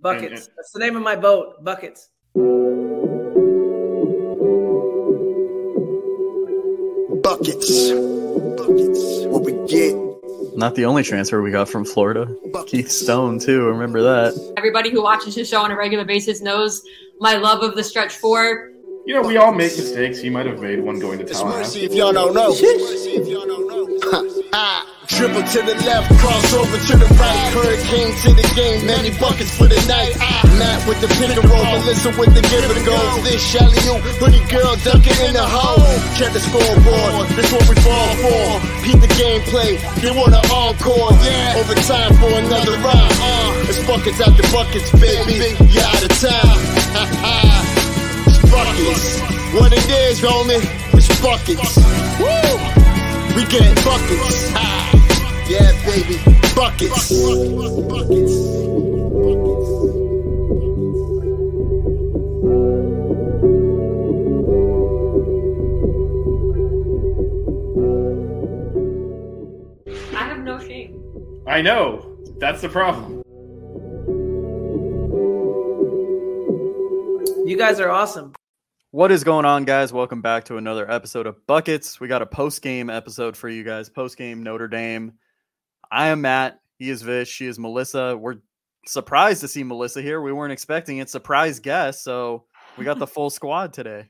Buckets. That's the name of my boat. Buckets. Buckets. Buckets. What we get. Not the only transfer we got from Florida. Keith Stone, too. Remember that. Everybody who watches his show on a regular basis knows my love of the stretch four. You know, we all make mistakes. He might have made one going to It's Tallahassee. if y'all don't know. Mercy if y'all don't know. Ah, Dribble to the left, cross over to the right. Hurricane to the game, many buckets for the night. Matt with the pick and roll, Melissa with the give and go. This Shelly, you, hoodie girl dunking in the hole. Check the scoreboard, this what we fall for. Beat the gameplay, you want an encore, yeah. Overtime for another round. Uh, it's buckets out the buckets, baby. You out of time. it's buckets. What it is, homie, it's buckets. Woo! We get buckets. Ah, yeah, baby, buckets. I have no shame. I know. That's the problem. You guys are awesome. What is going on, guys? Welcome back to another episode of Buckets. We got a post game episode for you guys. Post game Notre Dame. I am Matt. He is Vish. She is Melissa. We're surprised to see Melissa here. We weren't expecting it. Surprise guest. So we got the full squad today.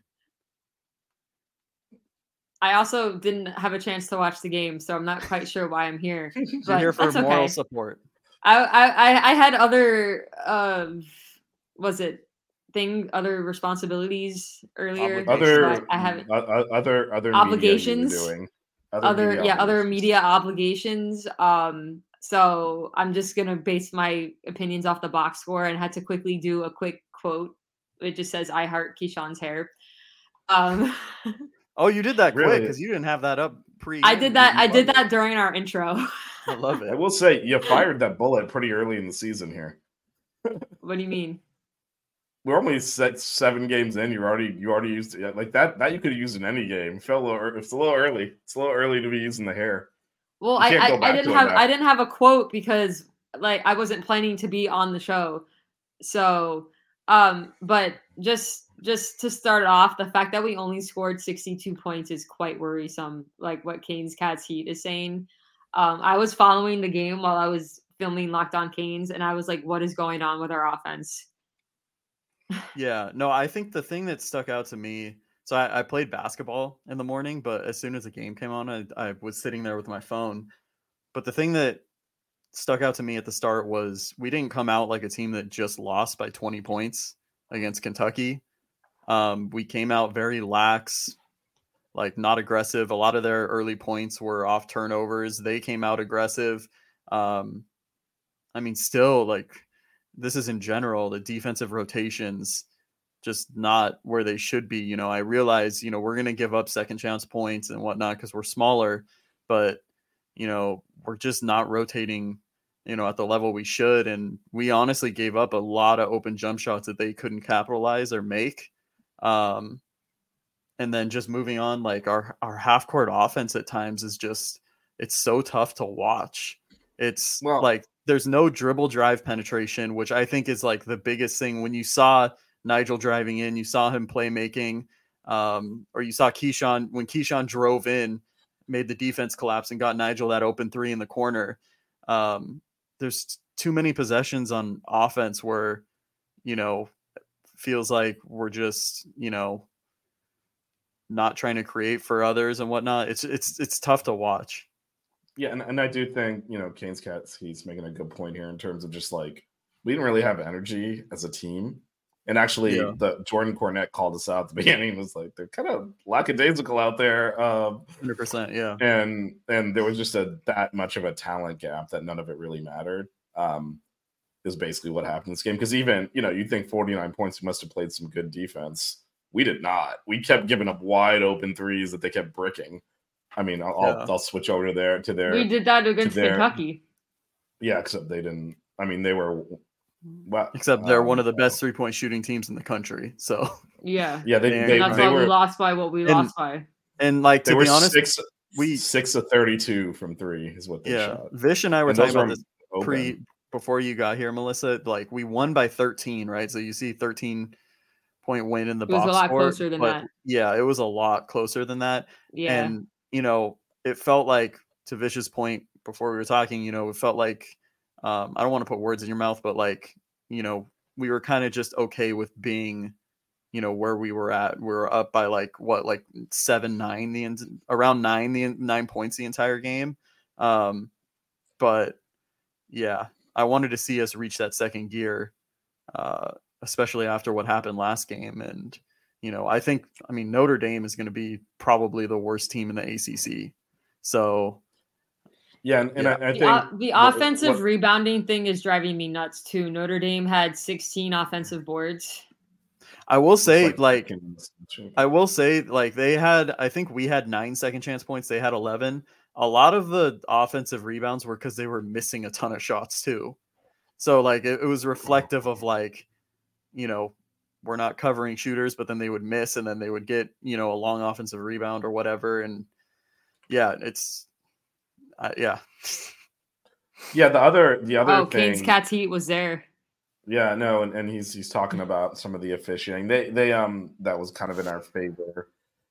I also didn't have a chance to watch the game, so I'm not quite sure why I'm here. We're But here for that's moral okay. support. I, I I- I had other uh, was it thing other responsibilities earlier. so Other, I, I haven't o- o- other, other Obligations? Media you were doing. Other media yeah other media obligations. Um, so I'm just gonna base my opinions off the box score and had to quickly do a quick quote. It just says "I heart Kyshawn's hair." Um, Oh, you did that quick because you didn't have that up pre. I did that. I did love that it. during our intro. I love it. I will say you fired that bullet pretty early in the season here. what do you mean? We're only set seven games in. You already you already used it. Like that that you could have used in any game. It felt a little, it's a little early. It's a little early to be using the hair. Well, I I, I didn't have. I didn't have a quote because like I wasn't planning to be on the show. So, um, but just just to start off, the fact that we only scored 62 points is quite worrisome. Like what Canes Cats Heat is saying. Um, I was following the game while I was filming Locked On Canes, and I was like, "What is going on with our offense?" Yeah, no, I think the thing that stuck out to me. So I, I played basketball in the morning, but as soon as the game came on, I, I was sitting there with my phone. But the thing that stuck out to me at the start was we didn't come out like a team that just lost by 20 points against Kentucky. Um, we came out very lax, like not aggressive. A lot of their early points were off turnovers. They came out aggressive. Um, I mean, still like this is in general the defensive rotations just not where they should be. You know, I realize, you know, we're going to give up second chance points and whatnot because we're smaller, but, you know, we're just not rotating, you know, at the level we should. And we honestly gave up a lot of open jump shots that they couldn't capitalize or make. Um, and then just moving on, like our, our half court offense at times is just, it's so tough to watch. It's Well- like there's no dribble drive penetration, which I think is like the biggest thing. When you saw Nijel driving in, you saw him playmaking, um, or you saw Kyshawn when Kyshawn drove in, made the defense collapse and got Nijel that open three in the corner. Um, there's too many possessions on offense where you know, feels like we're just, you know, not trying to create for others and whatnot. It's it's it's tough to watch. Yeah, and, and I do think, you know, Kane's cats he's making a good point here in terms of just like we didn't really have energy as a team. And actually, Yeah. the Jordan Cornette called us out at the beginning. Was like they're kind of lackadaisical out there, um, Hundred percent, yeah. and and there was just a that much of a talent gap that none of it really mattered. Um, is basically what happened in this game. Because even you know you think forty nine points, we must have played some good defense. We did not. We kept giving up wide open threes that they kept bricking. I mean, I'll, Yeah. I'll, I'll switch over to their to their We did that against their- Kentucky. yeah, except they didn't. I mean, they were. Well, Except they're one um, of the best three point shooting teams in the country. So Yeah. Yeah, they And they, And that's they why we were lost by what we And- lost by. and like they to were be honest, six we- six of thirty two from three is what they yeah, shot. Vish and I were And talking about this open. pre before you got here, Melissa. Like we won by 13, right? So you see 13 point win in the It was a box lot score, closer than but that. Yeah, it was a lot closer than that. Yeah. And you know, it felt like to Vish's point before we were talking, you know, it felt like um, I don't want to put words in your mouth, but like, you know, we were kind of just okay with being, you know, where we were at. We were up by like what, like seven, nine, the en- around nine, the nine points the entire game. Um, but yeah, I wanted to see us reach that second gear, uh, especially after what happened last game. And you know, I think, I mean, Notre Dame is going to be probably the worst team in the ACC. So Yeah, and, and Yeah. I, I the, think o- the what- offensive what- rebounding thing is driving me nuts too. Notre Dame had 16 offensive boards. I will say, it's like, I will say, like, they had, I think we had nine second chance points. They had 11. A lot of the offensive rebounds were because they were missing a ton of shots, too. So, like, it, it was reflective of, like, you know, we're not covering shooters, but then they would miss and then they would get, you know, a long offensive rebound or whatever. And yeah, it's, uh, yeah. yeah, the other the other Oh, thing. Kane's Cats Heat was there. Yeah, no, and, and he's he's talking about some of the officiating. They they um that was kind of in our favor.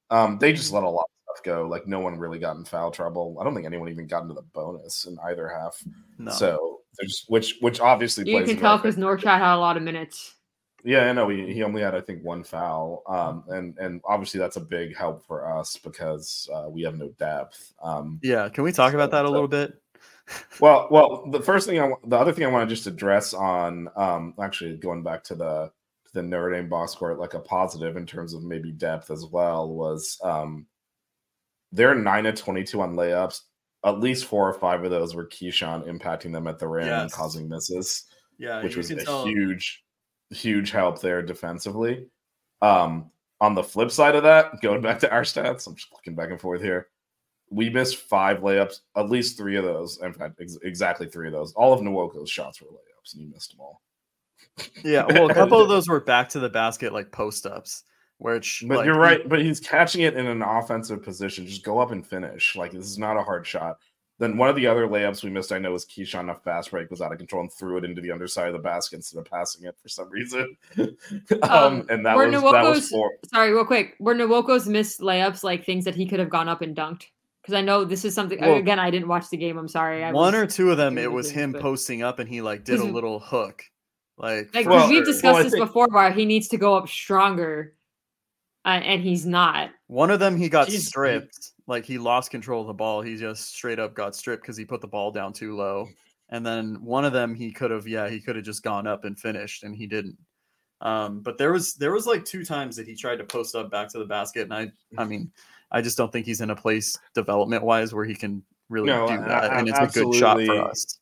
Um, they just let a lot of stuff go. Like no one really got in foul trouble. I don't think anyone even got into the bonus in either half. No. So there's which which obviously You plays can tell because favor. Norchad had a lot of minutes. Yeah, I know. He, he only had, I think, one foul, um, and and obviously that's a big help for us because uh, we have no depth. Um, yeah. Can we talk about that a so- little bit? well, well, the first thing I, the other thing I want to just address on, um, actually going back to the to the Notre Dame box score, like a positive in terms of maybe depth as well, was um, they're nine of twenty two on layups. At least four or five of those were Kyshawn impacting them at the rim and causing misses. Yeah. which was a tell- huge, huge help there defensively. Um, on the flip side of that, going back to our stats, I'm just looking back and forth here. We missed five layups, at least three of those. In fact, ex- exactly three of those. All of Nwoko's shots were layups, and he missed them all. Yeah, well, a couple of those were back to the basket, like post ups, which. But like, you're right. But he's catching it in an offensive position. Just go up and finish. Like this is not a hard shot. Then one of the other layups we missed, I know, was Kyshawn. A fast break was out of control and threw it into the underside of the basket instead of passing it for some reason. um, Um, and that were was that was four. Sorry, real quick. Were Nwoko's missed layups like things that he could have gone up and dunked? Because I know this is something. Well, again, I didn't watch the game. I'm sorry. I one or two of them, it was him but- posting up and he like did a little hook. Like, like Well, we've discussed well, this think- before, where he needs to go up stronger, uh, and he's not. One of them he got Jeez. stripped. Like he lost control of the ball. He just straight up got stripped because he put the ball down too low. And then one of them he could have, yeah, he could have just gone up and finished, and he didn't. Um, but there was there was like two times that he tried to post up back to the basket, and I I mean, I just don't think he's in a place development wise where he can really No, do that, a- and it's a good shot for us.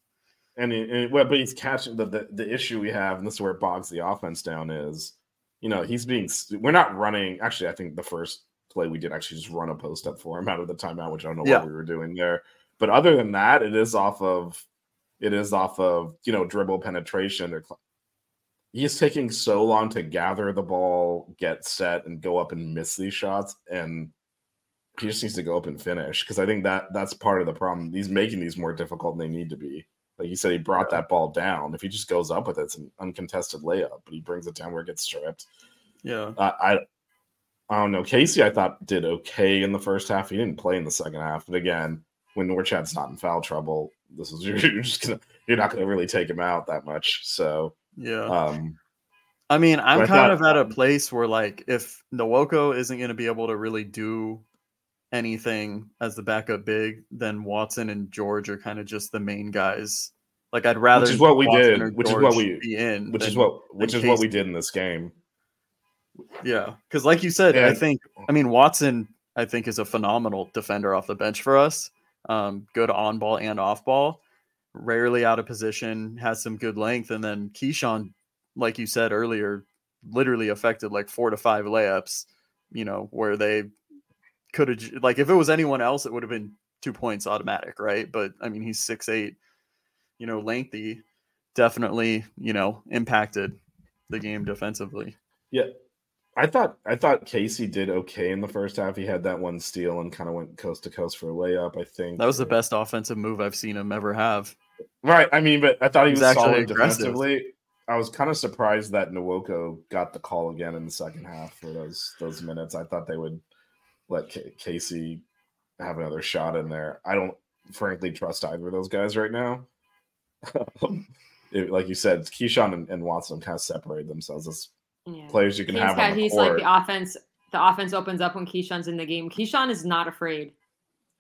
And, it, and well, but he's catching the, the the issue we have, and this is where it bogs the offense down. Is you know he's being we're not running. Actually, I think the first play we did actually just run a post up for him out of the timeout, which I don't know Yeah. what we were doing there. But other than that, it is off of it is off of you know dribble penetration or. He's taking so long to gather the ball, get set, and go up and miss these shots, and he just needs to go up and finish because I think that that's part of the problem. He's making these more difficult than they need to be. Like you said, he brought that ball down. If he just goes up with it, it's an uncontested layup, but he brings it down where it gets stripped. Yeah. Uh, I I don't know. Casey, I thought did okay in the first half. He didn't play in the second half. But again, when Norchad's not in foul trouble, this is you're just gonna you're not gonna really take him out that much. So Yeah. um I mean, I'm kind thought- of at a place where like if Nwoko isn't going to be able to really do anything as the backup big, then Watson and George are kind of just the main guys. Like I'd rather is what we Watson did, or which is what we- be in, which is what which than is what we did in this game. Yeah, because like you said, I think I mean Watson. I think is a phenomenal defender off the bench for us. Um, good on ball and off ball. Rarely out of position. Has some good length, and then Kyshawn, like you said earlier, literally affected like four to five layups. You know where they could have like if it was anyone else, it would have been two points automatic, right? But I mean, he's six eight. You know, lengthy. Definitely, you know, impacted the game defensively. Yeah. I thought I thought Casey did okay in the first half. He had that one steal and kind of went coast to coast for a layup. I think That was the best offensive move I've seen him ever have. Right. I mean, but I thought he was actually solid aggressive. defensively. I was kind of surprised that Nwoko got the call again in the second half for those those minutes. I thought they would let K- Casey have another shot in there. I don't frankly trust either of those guys right now. It- like you said, Kyshawn and, and Watson kind of separated themselves as Yeah. players you can He's, have got- on the he's court. like the offense. The offense opens up when Kyshawn's in the game. Kyshawn is not afraid.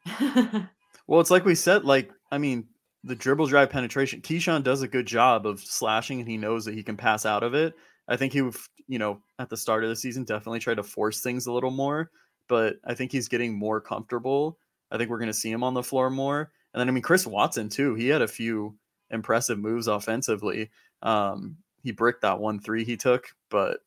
Well, it's like we said, like, I mean, the dribble drive penetration, Kyshawn does a good job of slashing and he knows that he can pass out of it. I think he would, you know, at the start of the season, definitely try to force things a little more, but I think he's getting more comfortable. I think we're going to see him on the floor more. And then, I mean, Chris Watson, too, he had a few impressive moves offensively. Um, he bricked that one three he took, but,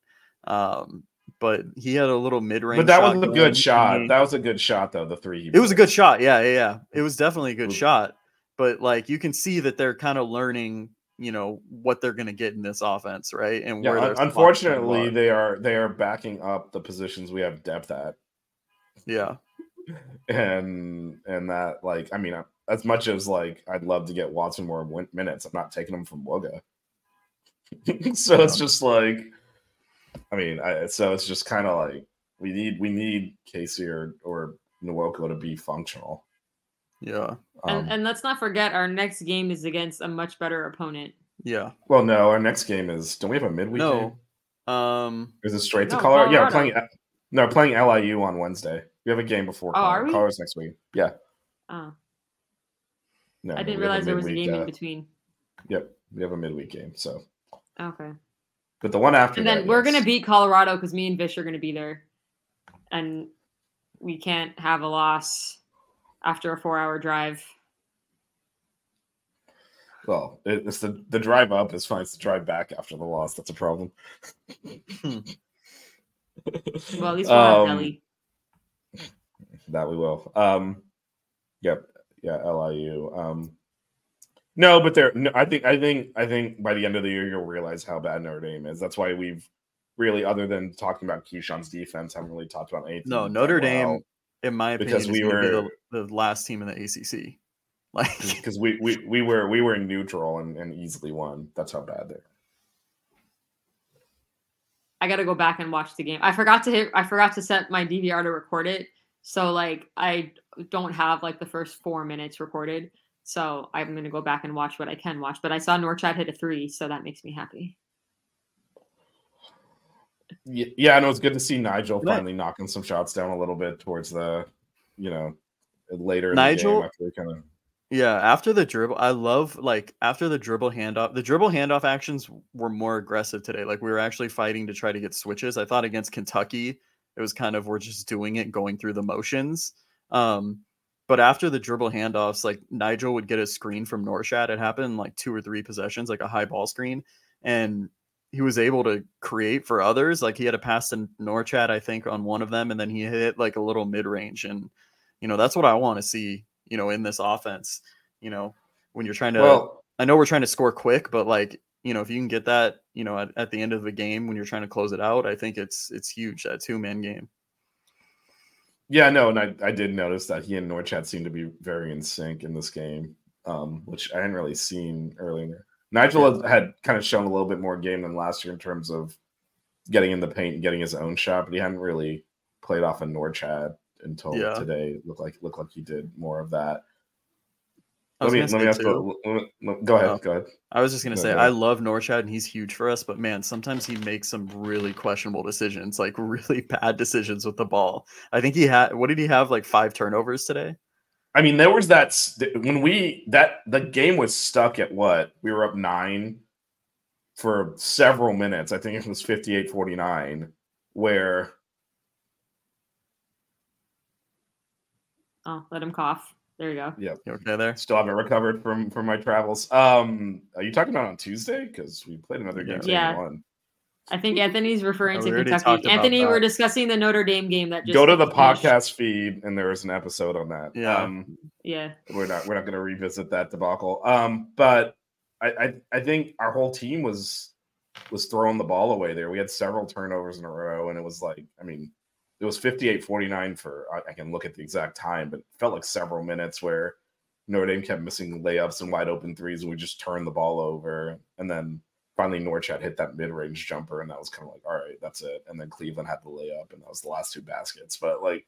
um, but he had a little mid range. but that was a good shot. That was a good shot, though. The three. It was a good shot. Yeah, yeah, yeah. It was definitely a good Ooh. shot. But like you can see that they're kind of learning, you know, what they're going to get in this offense, right? And Yeah, where un- unfortunately, are. they are they are backing up the positions we have depth at. yeah, and and that like I mean uh, as much as like I'd love to get Watson more win- minutes, I'm not taking him from Wooga. so it's just like I mean, I, so it's just kind of like we need we need Casey or or Nwoko to be functional. yeah, Um, and, and let's not forget, our next game is against a much better opponent. yeah. well, no, our next game is. Don't we have a midweek? game? No, um, Is it straight to No, Colorado? Yeah, we're playing. No, we're playing LIU on Wednesday. We have a game before. Oh, are Colorado. Colorado's next week. Yeah. Oh, No, I didn't realize there was a midweek, game in uh, between. Yep, we have a midweek game. So, Okay. But the one after And then we're gonna beat Colorado because me and Vish are gonna be there, and we can't have a loss after a four-hour drive. Well, it's the the drive up is fine. It's the drive back after the loss that's a problem. Well, at least we'll have Um, Delhi. That we will. Um, yep, yeah, LIU. Um, no, but there. No, I think. I think. I think by the end of the year, you'll realize how bad Notre Dame is. That's why we've really, other than talking about Kyshawn's defense, haven't really talked about anything. no, that Notre well. Dame, in my opinion, because we gonna be were- the, the last team in the ACC. Like, because we, we we were we were neutral and, and easily won. That's how bad they're. I gotta go back and watch the game. I forgot to hit. I forgot to set my DVR to record it. So like I don't have like the first four minutes recorded. So I'm gonna go back and watch what I can watch. But I saw Norchad hit a three, so that makes me happy. Yeah, and it was good to see Nijel Right. finally knocking some shots down a little bit towards the, you know, later. In Nijel- the game after kind of Yeah, after the dribble, I love like after the dribble handoff. The dribble handoff actions were more aggressive today. Like we were actually fighting to try to get switches. I thought against Kentucky, it was kind of we're just doing it, going through the motions. Um, but after the dribble handoffs, like Nijel would get a screen from Norchad. It happened in like two or three possessions, like a high ball screen, and he was able to create for others. Like he had a pass to Norchad, I think, on one of them, and then he hit like a little mid range, and you know that's what I want to see. You know, in this offense, you know, when you're trying to, well, I know we're trying to score quick, but like you know, if you can get that, you know, at, at the end of the game when you're trying to close it out, I think it's it's huge that two man game. Yeah, no, and I, I did notice that he and Norchad seemed to be very in sync in this game, um, which I hadn't really seen earlier. Nijel had, had kind of shown a little bit more game than last year in terms of getting in the paint and getting his own shot, but he hadn't really played off a of Norchad until Yeah. today. It looked like looked like he did more of that. I Let me let me ask. too- The, let me- go ahead. Oh. Go ahead. I was just gonna No, say go I love Norchad and he's huge for us, but man, sometimes he makes some really questionable decisions, like really bad decisions with the ball. I think he had what did he have like five turnovers today? I mean, there was that when we that the game was stuck at what we were up nine for several minutes. I think it was 58 49, where Oh, let him cough. There you go. You okay there? still haven't recovered from from my travels. Um, are you talking about on Tuesday? Because we played another game. Yeah. Yeah. One. I think Anthony's referring Oh, to we already talked Kentucky. Anthony, we're discussing the Notre Dame game that just Go to the finished. podcast feed, and there is an episode on that. Yeah. Um, Yeah. we're not we're not going to revisit that debacle. Um, but I, I I think our whole team was was throwing the ball away there. We had several turnovers in a row, and it was like, I mean, it was 58-49 for I, I can look at the exact time, but it felt like several minutes where Notre Dame kept missing layups and wide open threes, and we just turned the ball over. And then finally Norchad hit that mid-range jumper, and that was kind of like, all right, that's it. And then Cleveland had the layup, and that was the last two baskets. But like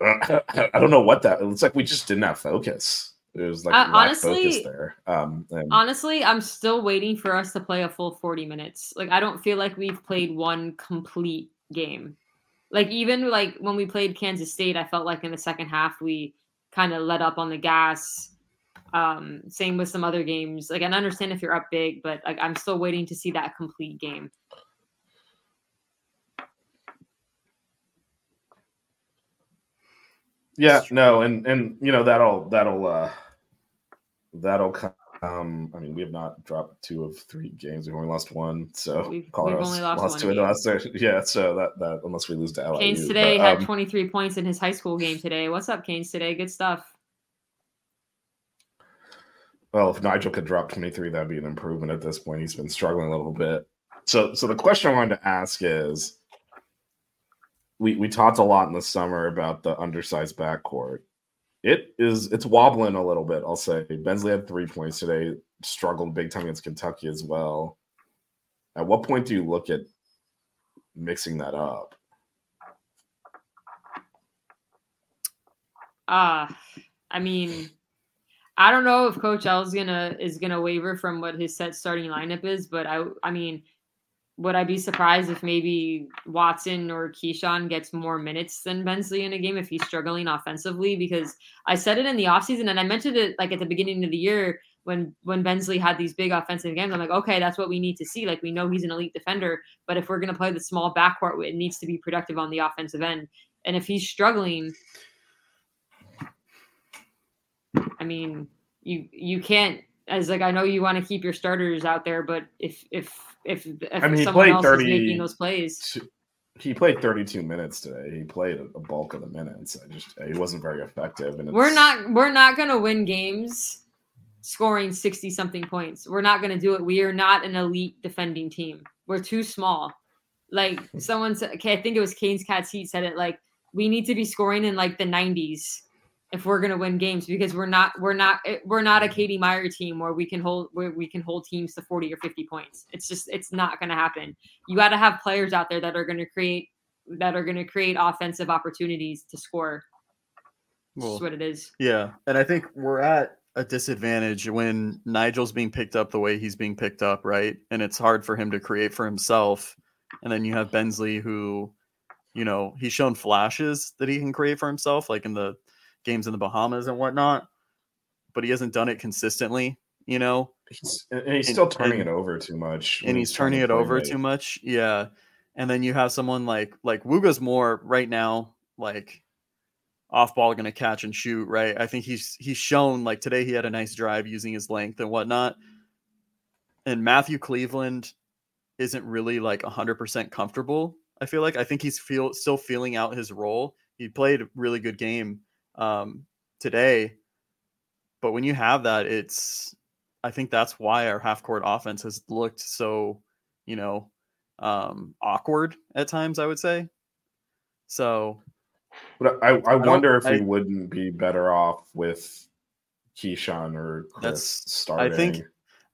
I I don't know what that. It looks like we just didn't have focus. It was like Uh, honestly- there. Um, and Honestly, I'm still waiting for us to play a full 40 minutes. Like I don't feel like we've played one complete game. Like even like when we played Kansas State, I felt like in the second half we kind of let up on the gas. Um, same with some other games. Like I understand if you're up big, but like I'm still waiting to see that complete game. yeah, no, and and you know that'll that'll uh that'll come. Um, I mean, we have not dropped two of three games. We've only lost one, so We've- Colorado's we've only lost one two in the last three. Yeah, so that that unless we lose to LIU, Canes today but, had um, 23 points in his high school game today. What's up, Canes today? Good stuff. Well, if Nijel could drop 23, that'd be an improvement at this point. He's been struggling a little bit. So so the question I wanted to ask is we we talked a lot in the summer about the undersized backcourt. It is it's wobbling a little bit, I'll say. Bensley had three points today, struggled big time against Kentucky as well. At what point do you look at mixing that up? Uh I mean, I don't know if Coach L is gonna is gonna waver from what his set starting lineup is, but I I mean, would I be surprised if maybe Watson or Kyshawn gets more minutes than Bensley in a game if he's struggling offensively? Because I said it in the offseason and I mentioned it like at the beginning of the year when when Bensley had these big offensive games. I'm like, okay, that's what we need to see. Like we know he's an elite defender, but if we're gonna play the small backcourt, it needs to be productive on the offensive end. And if he's struggling, I mean, you you can't as like I know you want to keep your starters out there, but if if if, if I mean, someone else 30 is making those plays, He played 32 minutes today. He played a bulk of the minutes. I just he wasn't very effective. And we're not we're not gonna win games scoring sixty something points. We're not gonna do it. We are not an elite defending team. We're too small. Like someone said, okay, I think it was Kane's Cats Heat said it. Like we need to be scoring in like the nineties if we're gonna win games because we're not we're not eh, we're not a Katie Meier team where we can hold where we can hold teams to forty or fifty points. It's just it's not gonna happen. You got to have players out there that are gonna create that are gonna create offensive opportunities to score. Well, just what it is. Yeah, and I think we're at a disadvantage when Nijel's being picked up the way he's being picked up, right? And it's hard for him to create for himself. And then you have Bensley, who, you know, he's shown flashes that he can create for himself, like in the games in the Bahamas and whatnot, but he hasn't done it consistently, you know. He's, and he's And- still turning and- it over too much. and he's to turning it over too much. Yeah. And then you have someone like like Wooga's more right now, like off ball gonna catch and shoot, right? I think he's he's shown like today he had a nice drive using his length and whatnot. And Matthew Cleveland isn't really like hundred percent comfortable. I feel like I think he's feel still feeling out his role. He played a really good game um today. But when you have that, it's I think that's why our half court offense has looked so, you know, um, awkward at times. I would say. So But I, I don't- wonder if I- we wouldn't be better off with Kyshawn or Chris That's- starting. I think-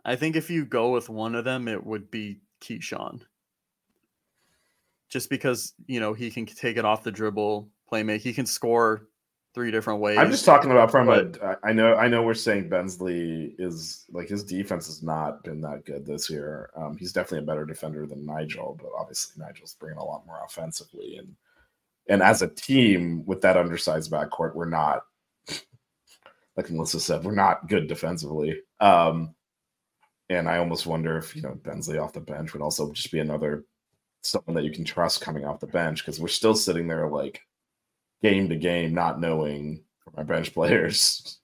I think if you go with one of them, it would be Kyshawn. Just because you know he can take it off the dribble, play make, he can score three different ways. I'm just talking about from but- a. I know. I know we're saying Bensley is like his defense has not been that good this year. Um, he's definitely a better defender than Nijel, but obviously Nijel's bringing a lot more offensively, and and as a team with that undersized backcourt, we're not. Like Melissa said, we're not good defensively. Um, and I almost wonder if you know Bensley off the bench would also just be another someone that you can trust coming off the bench because we're still sitting there like game to game, not knowing from our bench players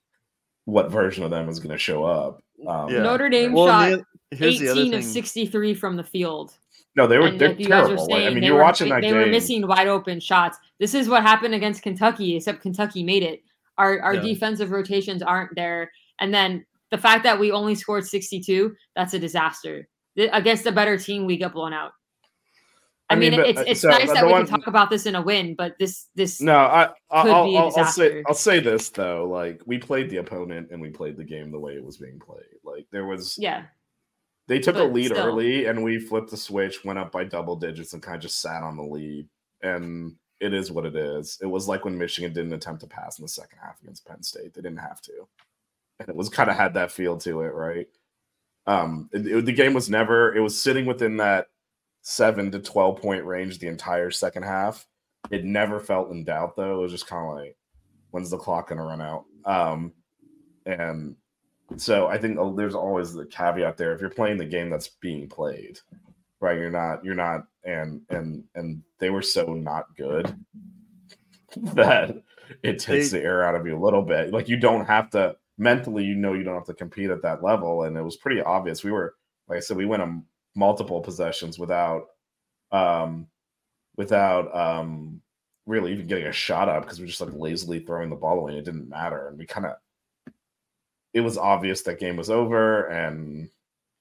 what version of them is going to show up. Um, Yeah. Notre Dame Well, shot the- here's the other 18 of thing. 63 from the field. No, they were and they're like you guys were terrible. Like, I mean, you're were, watching that they game. were missing wide open shots. This is what happened against Kentucky, except Kentucky made it. Our our Yeah. defensive rotations aren't there, and then the fact that we only scored 62, that's a disaster. Against a better team, we get blown out. I, mean, but, it's uh, it's so nice that we one- can talk about this in a win, but this this No, I, I could I'll, be a I'll, I'll say. I'll say this though. Like we played the opponent and we played the game the way it was being played. Like there was yeah they took a lead still. early and we flipped the switch, went up by double digits, and kind of just sat on the lead. And it is what it is. It was like when Michigan didn't attempt to pass in the second half against Penn State. They didn't have to, and it was kind of had that feel to it, right? Um, it- it- the game was never. It was sitting within that seven to twelve point range the entire second half. It never felt in doubt though. It was just kind of like, when's the clock going to run out? Um, and so I think uh, there's always the caveat there. If you're playing the game that's being played, right? You're not. You're not. And and and they were so not good that it takes They- the air out of you a little bit. Like you don't have to mentally. You know you don't have to compete at that level. And it was pretty obvious. We were like I said. We went on multiple possessions without um without um really even getting a shot up because we are just like lazily throwing the ball away. It didn't matter, and we kind of it was obvious that game was over, and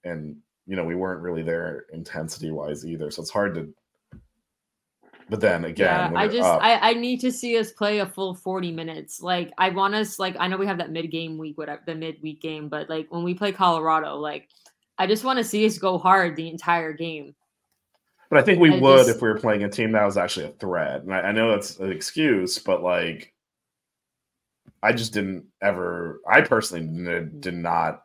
and you know we weren't really there intensity wise either. So it's hard to. But then again, yeah, I just up- I, I need to see us play a full 40 minutes. Like I want us like I know we have that mid game week, whatever the midweek game, but like when we play Colorado, like I just want to see us go hard the entire game. But I think we I would just- if we were playing a team that was actually a threat. And I, I know that's an excuse, but like, I just didn't ever. I personally did, did not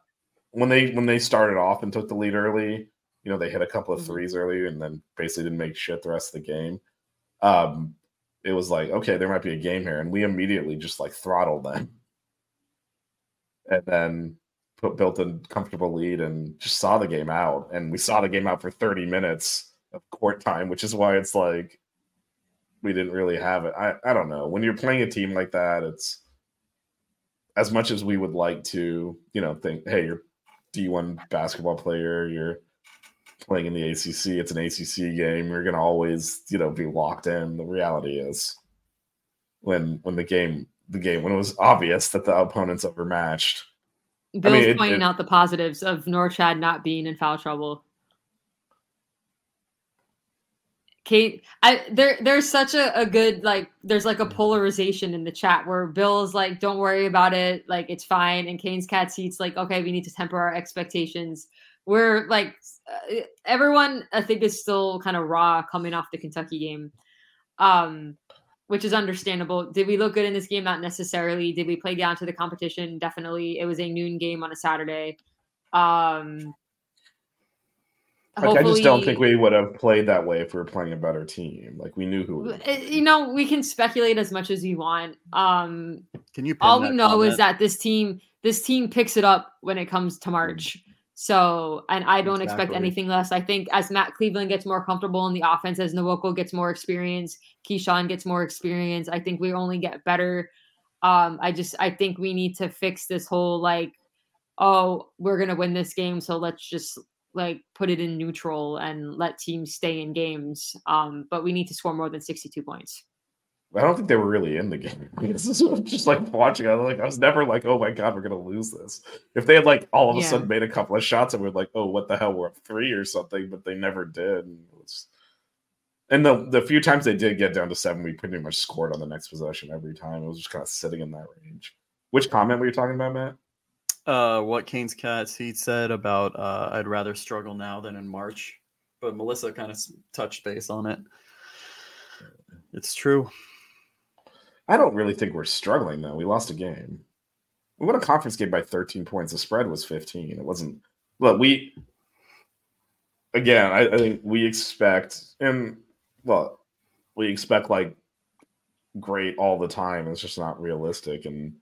when they when they started off and took the lead early. You know, they hit a couple of Mhm. threes early and then basically didn't make shit the rest of the game. Um, it was like, okay, there might be a game here, and we immediately just like throttled them, and then put, built a comfortable lead and just saw the game out. And we saw the game out for thirty minutes of court time, which is why it's like we didn't really have it. I, I don't know. When you're playing a team like that, it's as much as we would like to, you know, think, hey, you're D1 basketball player, you're playing in the ACC, it's an ACC game, you're going to always, you know, be locked in. The reality is when when the game the game when it was obvious that the opponent's overmatched. Bill's it- pointing it- out the positives of Norchad not being in foul trouble. Kate, I there there's such a, a good like there's like a polarization in the chat where Bill's like, don't worry about it, like it's fine, and Kane's cat seats like, okay, we need to temper our expectations. We're like uh, everyone I think is still kind of raw coming off the Kentucky game. Um which is understandable. Did we look good in this game? Not necessarily. Did we play down to the competition? Definitely. It was a noon game on a Saturday. Um, Like, I just don't think we would have played that way if we were playing a better team. Like we knew who we were. Uh, You know, we can speculate as much as we want. Um, Can you? all we that know is that this team, this team picks it up when it comes to March. So, and I don't expect anything less. I think as Matt Cleveland gets more comfortable in the offense, as Nwoko gets more experience, Kyshawn gets more experience, I think we only get better. Um, I just, I think we need to fix this whole like, oh, we're gonna win this game, so let's just like put it in neutral and let teams stay in games. Um, but we need to score more than sixty-two points. I don't think they were really in the game. This is just like watching. I was like, I was never like, oh my god, we're gonna lose this. If they had like all of a Yeah. sudden made a couple of shots and we're like, oh, what the hell, we're up three or something, but they never did. And, it was... and the the few times they did get down to seven, we pretty much scored on the next possession every time. It was just kind of sitting in that range. Which comment were you talking about, Matt? uh, what Kane's Cats he said about uh, I'd rather struggle now than in March, but Melissa kind of touched base on it. It's true. I don't really think we're struggling though. We lost a game. We won a conference game by 13 points. The spread was 15. It wasn't. Look, we again. I, I think we expect and well, we expect like great all the time. It's just not realistic. And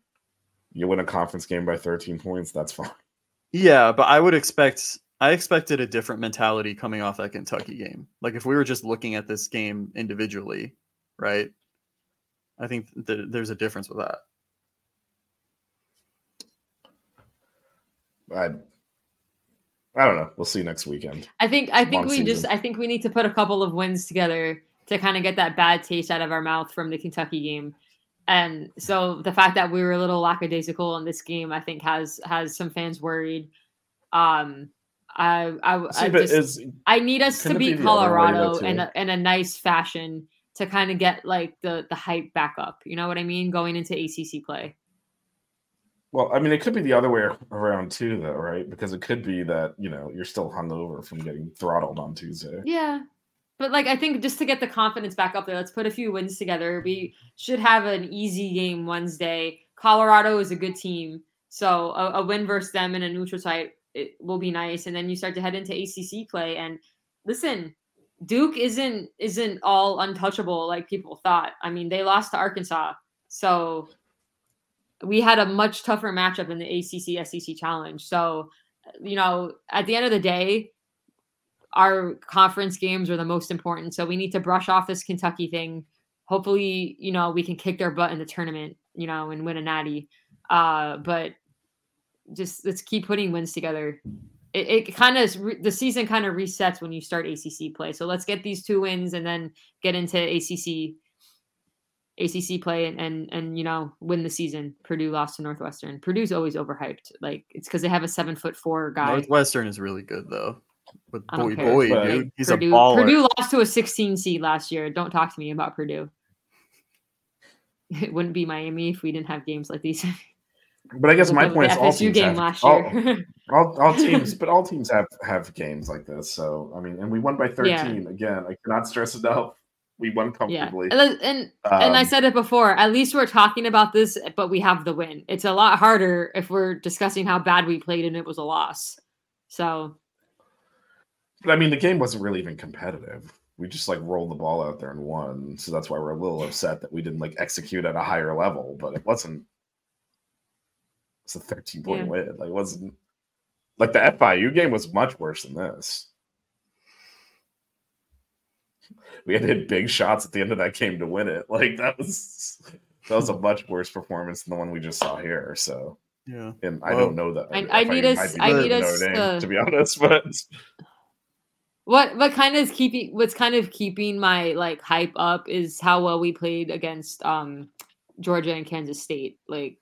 you win a conference game by 13 points, that's fine. Yeah, but I would expect I expected a different mentality coming off that Kentucky game. Like if we were just looking at this game individually, right? I think that there's a difference with that. I I don't know. We'll see next weekend. I think I think Long we just. I think we need to put a couple of wins together to kind of get that bad taste out of our mouth from the Kentucky game. And so the fact that we were a little lackadaisical in this game, I think has has some fans worried. Um, I I, See, I just is I need us to couldn't be beat the other way, though, Colorado too? in a, in a nice fashion to kind of get like the the hype back up. You know what I mean? Going into ACC play. well, I mean, it could be the other way around too, though, right? Because it could be that you know you're still hungover from getting throttled on Tuesday. Yeah. But like I think just to get the confidence back up there, let's put a few wins together. We should have an easy game Wednesday. Colorado is a good team. So a, a win versus them in a neutral site it will be nice. And then you start to head into ACC play. And listen, Duke isn't isn't all untouchable like people thought. I mean, they lost to Arkansas. So we had a much tougher matchup in the ACC SEC challenge. So, you know, at the end of the day, our conference games are the most important. So we need to brush off this Kentucky thing. Hopefully, you know, we can kick their butt in the tournament, you know, and win a natty. Uh, but just let's keep putting wins together. It, it kind of re- the season kind of resets when you start ACC play. So let's get these two wins and then get into ACC ACC play and and, and you know win the season. Purdue lost to Northwestern. Purdue's always overhyped. Like it's because they have a seven foot four guy. Northwestern is really good though. With I don't boy, care. boy, But- dude, he's Purdue, a baller. Purdue lost to a 16 seed last year. Don't talk to me about Purdue. It wouldn't be Miami if we didn't have games like these. But I guess my point is also FSU game last all- year. all, all teams, but all teams have have games like this. So I mean, and we won by Yeah. 13 again. I cannot stress enough. We won yeah, comfortably. and and, and I Um, said it before. At least we're talking about this, but we have the win. It's a lot harder if we're discussing how bad we played and it was a loss. So But I mean, the game wasn't really even competitive. We just like rolled the ball out there and won. So that's why we're a little upset that we didn't like execute at a higher level. But it wasn't. It's a 13 point Yeah. win. Like it wasn't like the FIU game was much worse than this. We had to hit big shots at the end of that game to win it. Like that was that was a much worse performance than the one we just saw here. So yeah. and I Well, don't know that I- I need FIU us- I need than us Notre Dame, to- to be honest, but what what kind of keeping what's kind of keeping my like hype up is how well we played against um Georgia and Kansas State. Like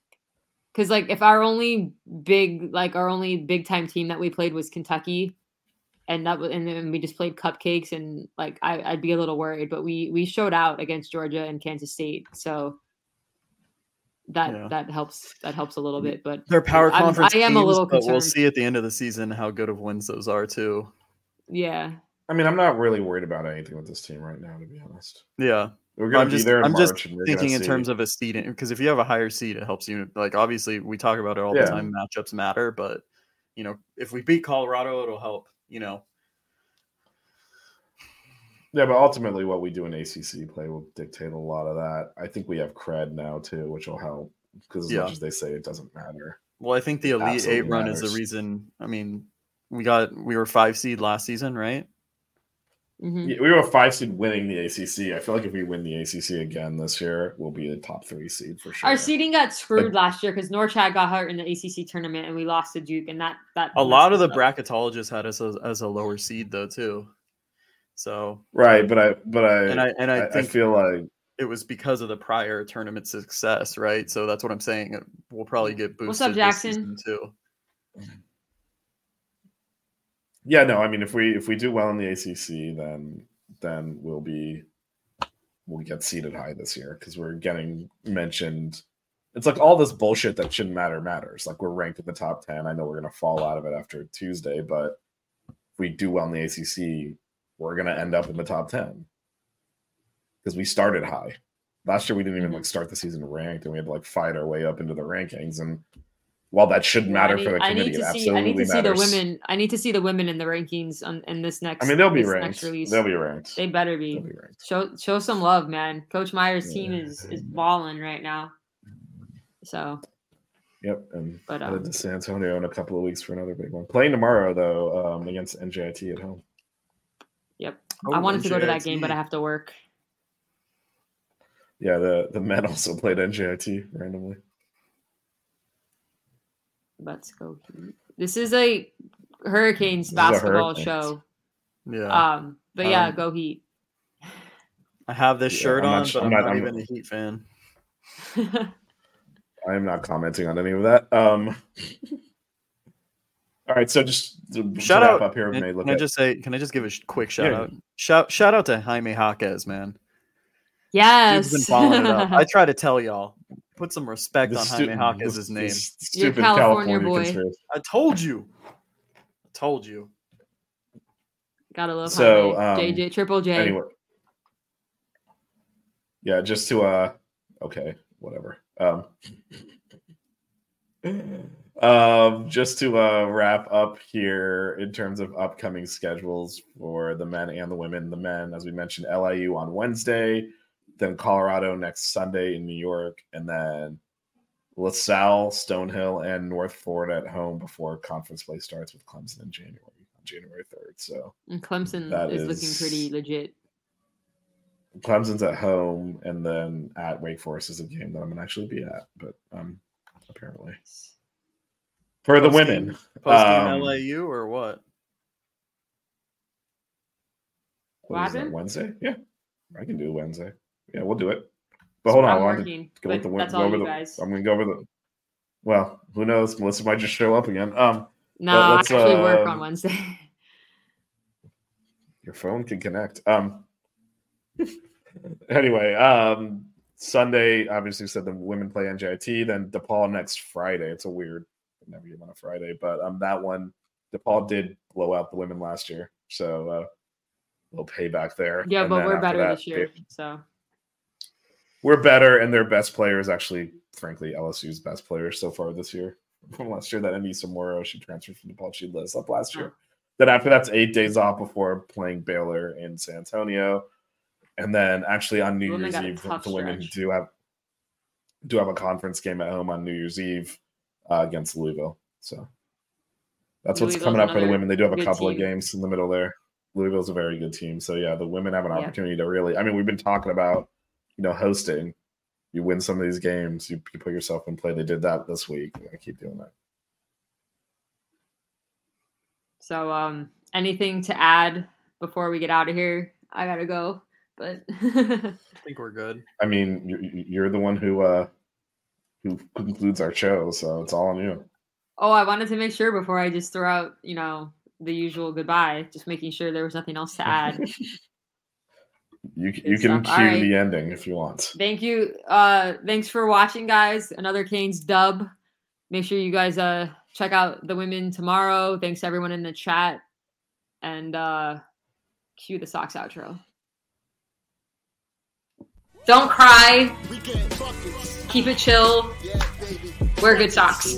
because like if our only big like our only big time team that we played was Kentucky and that was and then we just played cupcakes and like I, I'd be a little worried, but we we showed out against Georgia and Kansas State. So that Yeah. that helps that helps a little bit. But They're power I'm- conference I am a teams, little but we'll see at the end of the season how good of wins those are too. yeah. I mean, I'm not really worried about anything with this team right now, to be honest. Yeah, We're gonna I'm be just there I'm March. just thinking in see. terms of a seed because if you have a higher seed, it helps you. Like obviously, we talk about it all Yeah. the time. Matchups matter, but you know, if we beat Colorado, it'll help. You know, yeah, but ultimately, what we do in ACC play will dictate a lot of that. I think we have cred now too, which will help because as Yeah. much as they say it doesn't matter. well, I think the Elite Eight run is the reason. I mean, we got we were five seed last season, right? Mhm. Yeah, We were a five seed winning the ACC. I feel like if we win the ACC again this year, we'll be a top three seed for sure. Our seeding got screwed last year because Norchad got hurt in the ACC tournament and we lost to Duke, and that that A lot of the up. bracketologists had us as, as a lower seed though too. So right, but I, but I, and I and I, I, I feel like it was because of the prior tournament success, right? So that's what I'm saying. It- We'll probably get boosted. What's up, this Jackson? season, too. Yeah, no, I mean, if we if we do well in the ACC, then then we'll be we'll get seated high this year because we're getting mentioned. It's like all this bullshit that shouldn't matter matters. Like we're ranked in the top ten. I know we're gonna fall out of it after Tuesday, but if we do well in the ACC, we're gonna end up in the top ten because we started high. last year we didn't even mm-hmm. like start the season ranked, and we had to like fight our way up into the rankings. And while that shouldn't matter need, for the I committee, need it to see. I need to see matters. the women. I need to see the women in the rankings on in this next. I mean, they'll be ranked. Next release. They'll be ranked. They better be. Be. Show show some love, man. Coach Meier's team is is balling right now. So Yep, and But, headed um, to San Antonio in a couple of weeks for another big one. Playing tomorrow though um, against NJIT at home. Oh, I wanted to go to that game, but I have to work. Yeah, the the men also played NJIT randomly. Let's go. Heat. This is a Hurricanes This a basketball Hurricanes. show. Yeah, Um, but yeah, Um, go Heat. I have this yeah, shirt I'm on, sure- but I'm I'm not- not, I'm- even a Heat fan. I am not commenting on any of that. Um, all right, so just to Shout wrap out! up here. Can, May look can I just say? Can I just give a sh- quick shout Yeah. out? Shout shout out to Jaime Jaquez, man. yes. Been following it up. I try to tell y'all, put some respect the on stu- Jaime Jaquez's this- name. this You're Stupid California California, boy. conspiracy. I told you. I told you. Gotta love So, Jaime. um, JJ Triple J. Anyway, yeah, just to uh, okay, whatever. Um, um, just to uh, wrap up here in terms of upcoming schedules for the men and the women. The men, as we mentioned, LIU on Wednesday, then Colorado next Sunday in New York, and then LaSalle, Stonehill, and North Florida at home before conference play starts with Clemson in January, on January third. So And Clemson that is, looking pretty legit. Clemson's at home, and then at Wake Forest is a game that I'm gonna actually be at, but um, apparently for the Post-game- women. Post-game Um, LAU or what? What is that. Wednesday? Yeah, I can do Wednesday. Yeah, we'll do it. But hold on, I'm working, go with the that's all over you the- guys. I'm gonna go over the. Well, who knows? Melissa might just show up again. Um, No, I let's, actually work on um, Wednesday. your phone can connect. Um. anyway, um, Sunday obviously said the women play NJIT. Then DePaul next Friday. It's a weird never game on a Friday, but um, that one DePaul did blow out the women last year, so uh, little payback there. yeah, And but we're better that, this year. So we're better, and their best player is actually, frankly, LSU's best player so far this year. From last year, that Aneesah Morrow, she transferred from DePaul. She lit us up last year. Then after that's eight days off before playing Baylor in San Antonio, and then actually on New Women Year's Eve, the, the women do have do have a conference game at home on New Year's Eve uh, against Louisville. So that's what's coming up for the women. They do have a couple of games in the middle there. Louisville's a very good team. So yeah, the women have an Yeah. opportunity to really. I mean, we've been talking about you know hosting. You win some of these games, you, you put yourself in play. They did that this week. They're keep doing that. so um anything to add before we get out of here? I gotta go. But I think we're good. I mean, you're, you're the one who uh who concludes our show, so it's all on you. oh, I wanted to make sure before I just throw out, you know, the usual goodbye, just making sure there was nothing else to add. You you Good can stuff. cue right. the ending if you want. Thank you. Uh thanks for watching guys. Another Canes dub. Make sure you guys uh check out the women tomorrow. Thanks to everyone in the chat. And uh cue the socks outro. Don't cry. We getting buckets. Keep it chill. Wear good socks.